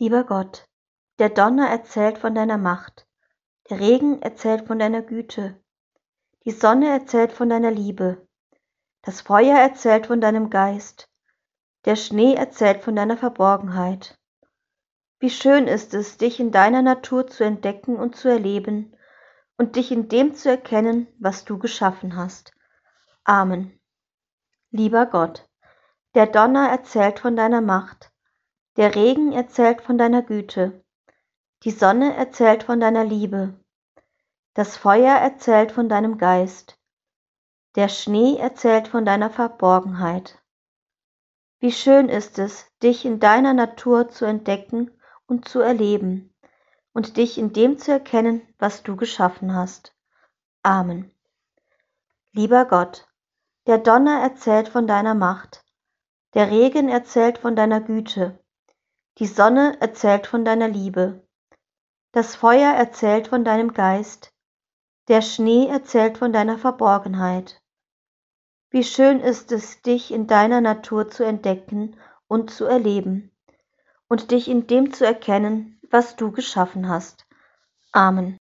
Lieber Gott, der Donner erzählt von deiner Macht, der Regen erzählt von deiner Güte, die Sonne erzählt von deiner Liebe, das Feuer erzählt von deinem Geist, der Schnee erzählt von deiner Verborgenheit. Wie schön ist es, dich in deiner Natur zu entdecken und zu erleben und dich in dem zu erkennen, was du geschaffen hast. Amen. Lieber Gott, der Donner erzählt von deiner Macht, der Regen erzählt von deiner Güte, die Sonne erzählt von deiner Liebe, das Feuer erzählt von deinem Geist, der Schnee erzählt von deiner Verborgenheit. Wie schön ist es, dich in deiner Natur zu entdecken und zu erleben und dich in dem zu erkennen, was du geschaffen hast. Amen. Lieber Gott, der Donner erzählt von deiner Macht, der Regen erzählt von deiner Güte, die Sonne erzählt von deiner Liebe, das Feuer erzählt von deinem Geist, der Schnee erzählt von deiner Verborgenheit. Wie schön ist es, dich in deiner Natur zu entdecken und zu erleben und dich in dem zu erkennen, was du geschaffen hast. Amen.